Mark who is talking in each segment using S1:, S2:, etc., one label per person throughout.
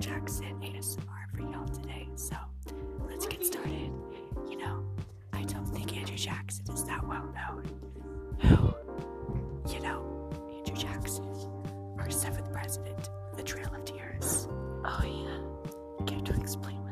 S1: Jackson ASMR for
S2: y'all today. So let's get started. You know,
S1: I don't think Andrew Jackson is that
S2: well known. Who, you know, Andrew Jackson, our seventh president, the Trail of Tears.
S1: Oh
S2: yeah, care to
S1: explain?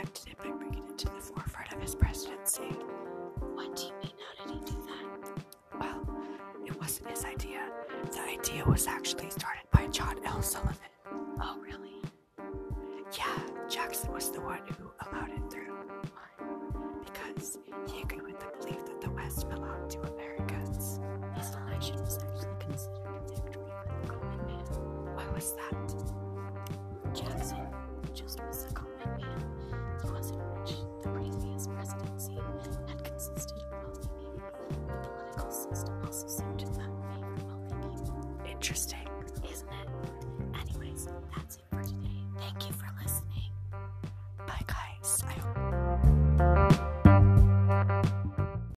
S1: Affected it by bringing it to the forefront of his presidency.
S2: What do you mean, how did he do that?
S1: Well, it wasn't his idea. The idea was actually started by John L. Sullivan.
S2: Oh, really?
S1: Yeah, Jackson was the one who allowed it through. Why? Because he agreed with the belief that the West belonged to Americans.
S2: His election was actually considered a victory for the common man.
S1: Why was that?
S2: Jackson just was also seemed to favor wealthy people,
S1: Interesting.
S2: isn't it? Anyways, that's it for today. Thank you for listening.
S1: Bye, guys. I